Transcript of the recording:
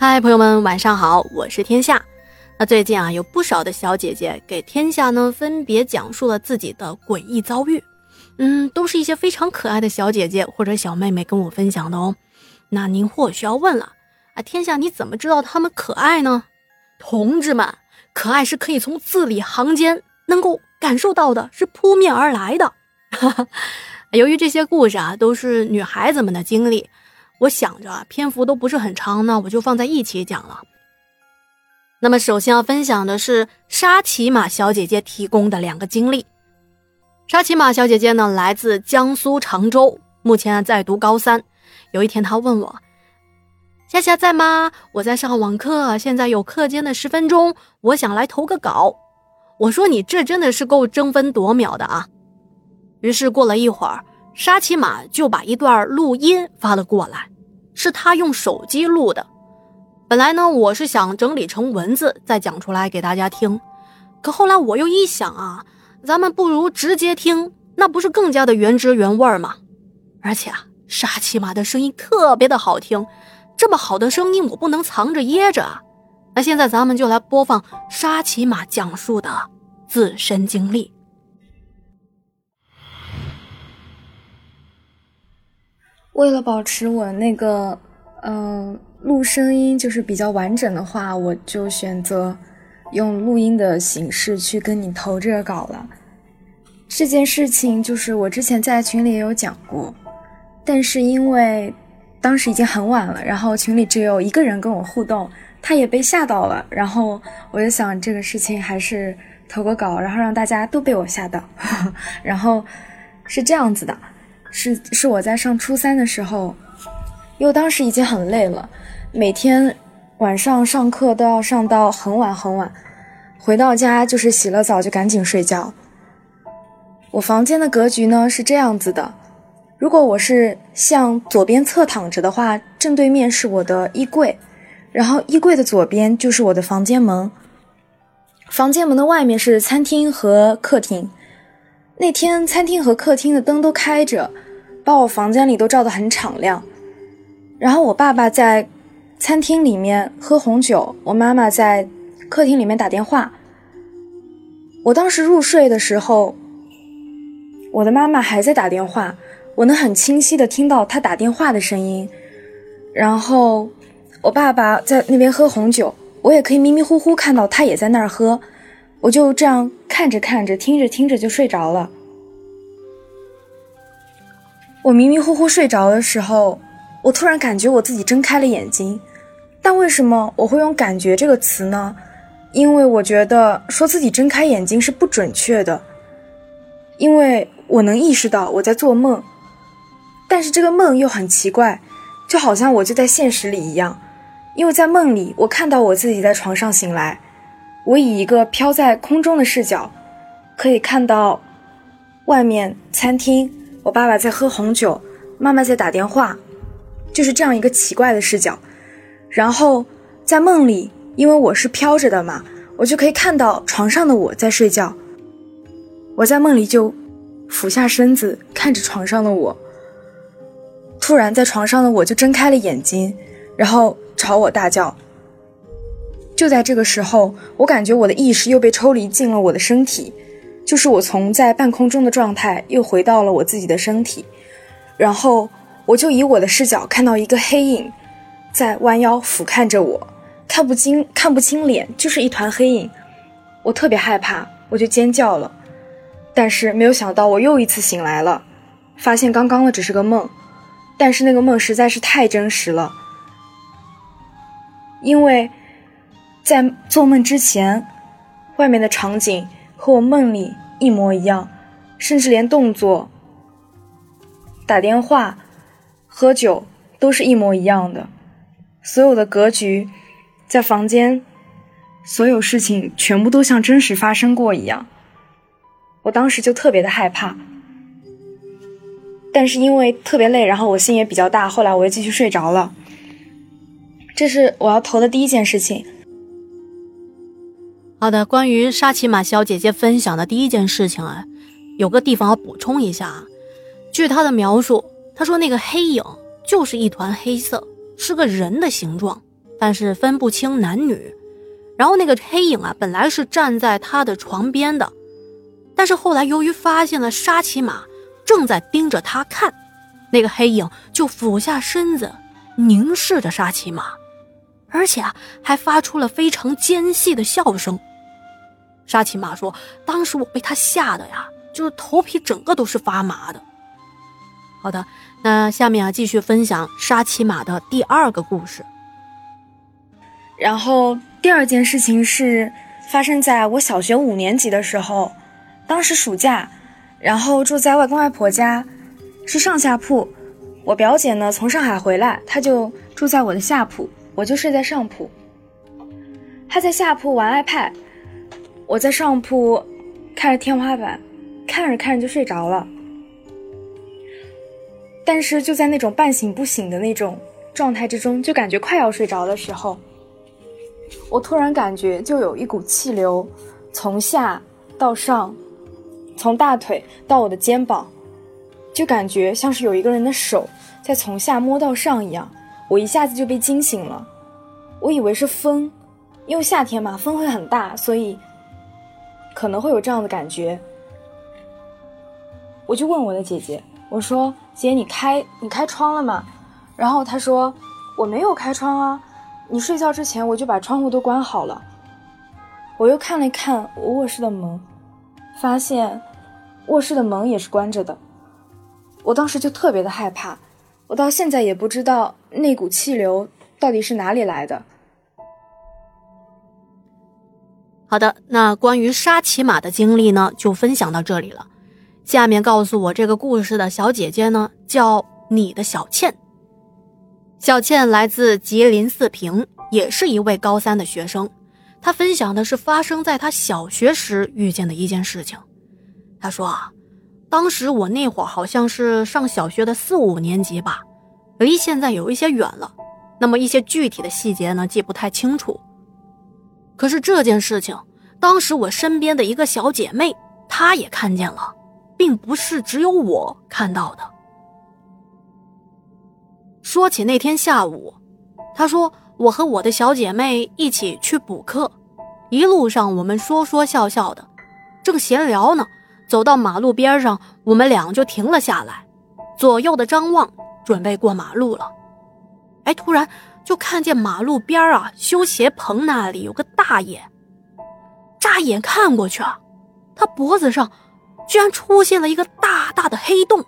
嗨，朋友们，晚上好，我是天下。那最近啊，有不少的小姐姐给天下呢分别讲述了自己的诡异遭遇，嗯，都是一些非常可爱的小姐姐或者小妹妹跟我分享的哦。那您或许要问了啊，天下你怎么知道她们可爱呢？同志们，可爱是可以从字里行间能够感受到的，是扑面而来的。由于这些故事啊都是女孩子们的经历。我想着篇幅都不是很长，那我就放在一起讲了。那么首先要分享的是沙琪玛小姐姐提供的两个经历。沙琪玛小姐姐呢来自江苏常州，目前在读高三。有一天她问我：“夏夏在吗？我在上网课，现在有课间的十分钟，我想来投个稿。”我说：“你这真的是够争分夺秒的啊！”于是过了一会儿。沙琪玛就把一段录音发了过来，是他用手机录的。本来呢，我是想整理成文字再讲出来给大家听，可后来我又一想啊，咱们不如直接听，那不是更加的原汁原味吗？而且啊，沙琪玛的声音特别的好听，这么好的声音我不能藏着掖着啊。那现在咱们就来播放沙琪玛讲述的自身经历。为了保持我那个，嗯，录声音就是比较完整的话，我就选择用录音的形式去跟你投这个稿了。这件事情就是我之前在群里也有讲过，但是因为当时已经很晚了，然后群里只有一个人跟我互动，他也被吓到了，然后我就想这个事情还是投个稿，然后让大家都被我吓到，然后是这样子的。是是我在上初三的时候，因为当时已经很累了，每天晚上上课都要上到很晚很晚，回到家就是洗了澡就赶紧睡觉。我房间的格局呢是这样子的，如果我是向左边侧躺着的话，正对面是我的衣柜，然后衣柜的左边就是我的房间门，房间门的外面是餐厅和客厅。那天餐厅和客厅的灯都开着，把我房间里都照得很敞亮。然后我爸爸在餐厅里面喝红酒，我妈妈在客厅里面打电话。我当时入睡的时候，我的妈妈还在打电话，我能很清晰的听到她打电话的声音。然后我爸爸在那边喝红酒，我也可以迷迷糊糊看到他也在那儿喝。我就这样看着看着，听着听着就睡着了。我迷迷糊糊睡着的时候，我突然感觉我自己睁开了眼睛。但为什么我会用“感觉”这个词呢？因为我觉得说自己睁开眼睛是不准确的，因为我能意识到我在做梦，但是这个梦又很奇怪，就好像我就在现实里一样。因为在梦里，我看到我自己在床上醒来。我以一个飘在空中的视角，可以看到外面餐厅，我爸爸在喝红酒，妈妈在打电话，就是这样一个奇怪的视角。然后在梦里，因为我是飘着的嘛，我就可以看到床上的我在睡觉。我在梦里就俯下身子看着床上的我，突然在床上的我就睁开了眼睛，然后朝我大叫。就在这个时候，我感觉我的意识又被抽离进了我的身体，就是我从在半空中的状态又回到了我自己的身体，然后我就以我的视角看到一个黑影在弯腰俯瞰着我，看不清看不清脸，就是一团黑影，我特别害怕，我就尖叫了，但是没有想到我又一次醒来了，发现刚刚的只是个梦，但是那个梦实在是太真实了，因为。在做梦之前，外面的场景和我梦里一模一样，甚至连动作、打电话、喝酒都是一模一样的。所有的格局，在房间，所有事情全部都像真实发生过一样。我当时就特别的害怕，但是因为特别累，然后我心也比较大，后来我又继续睡着了。这是我要投的第一件事情。好的，关于沙琪玛小姐姐分享的第一件事情啊，有个地方要补充一下啊。据她的描述，她说那个黑影就是一团黑色，是个人的形状，但是分不清男女。然后那个黑影啊，本来是站在他的床边的，但是后来由于发现了沙琪玛正在盯着他看，那个黑影就俯下身子凝视着沙琪玛，而且啊还发出了非常尖细的笑声。沙琪玛说：“当时我被他吓得呀，就是头皮整个都是发麻的。”好的，那下面啊继续分享沙琪玛的第二个故事。然后。第二件事情是发生在我小学五年级的时候，当时暑假，然后住在外公外婆家，是上下铺。我表姐呢从上海回来，她就住在我的下铺，我就睡在上铺。她在下铺玩 iPad，我在上铺看着天花板，看着看着就睡着了。但是就在那种半醒不醒的那种状态之中，就感觉快要睡着的时候。我突然感觉，就有一股气流从下到上，从大腿到我的肩膀，就感觉像是有一个人的手在从下摸到上一样。我一下子就被惊醒了，我以为是风，因为夏天嘛，风会很大，所以可能会有这样的感觉。我就问我的姐姐，我说：“姐，你开你开窗了吗？”然后她说：“我没有开窗啊。”你睡觉之前我就把窗户都关好了。我又看了一看我卧室的门，发现卧室的门也是关着的。我当时就特别的害怕，我到现在也不知道那股气流到底是哪里来的。好的，那关于沙琪玛的经历呢，就分享到这里了。下面告诉我这个故事的小姐姐呢，叫你的小倩。小倩来自吉林四平，也是一位高三的学生。她分享的是发生在她小学时遇见的一件事情。她说啊，当时我那会儿好像是上小学的四五年级吧，离现在有一些远了，那么一些具体的细节呢记不太清楚。可是这件事情，当时我身边的一个小姐妹她也看见了，并不是只有我看到的。说起那天下午，她说我和我的小姐妹一起去补课，一路上我们说说笑笑的，正闲聊呢，走到马路边上，我们俩就停了下来，左右的张望，准备过马路了。哎，突然就看见马路边啊修鞋棚那里有个大爷，乍眼看过去啊，他脖子上居然出现了一个大大的黑洞。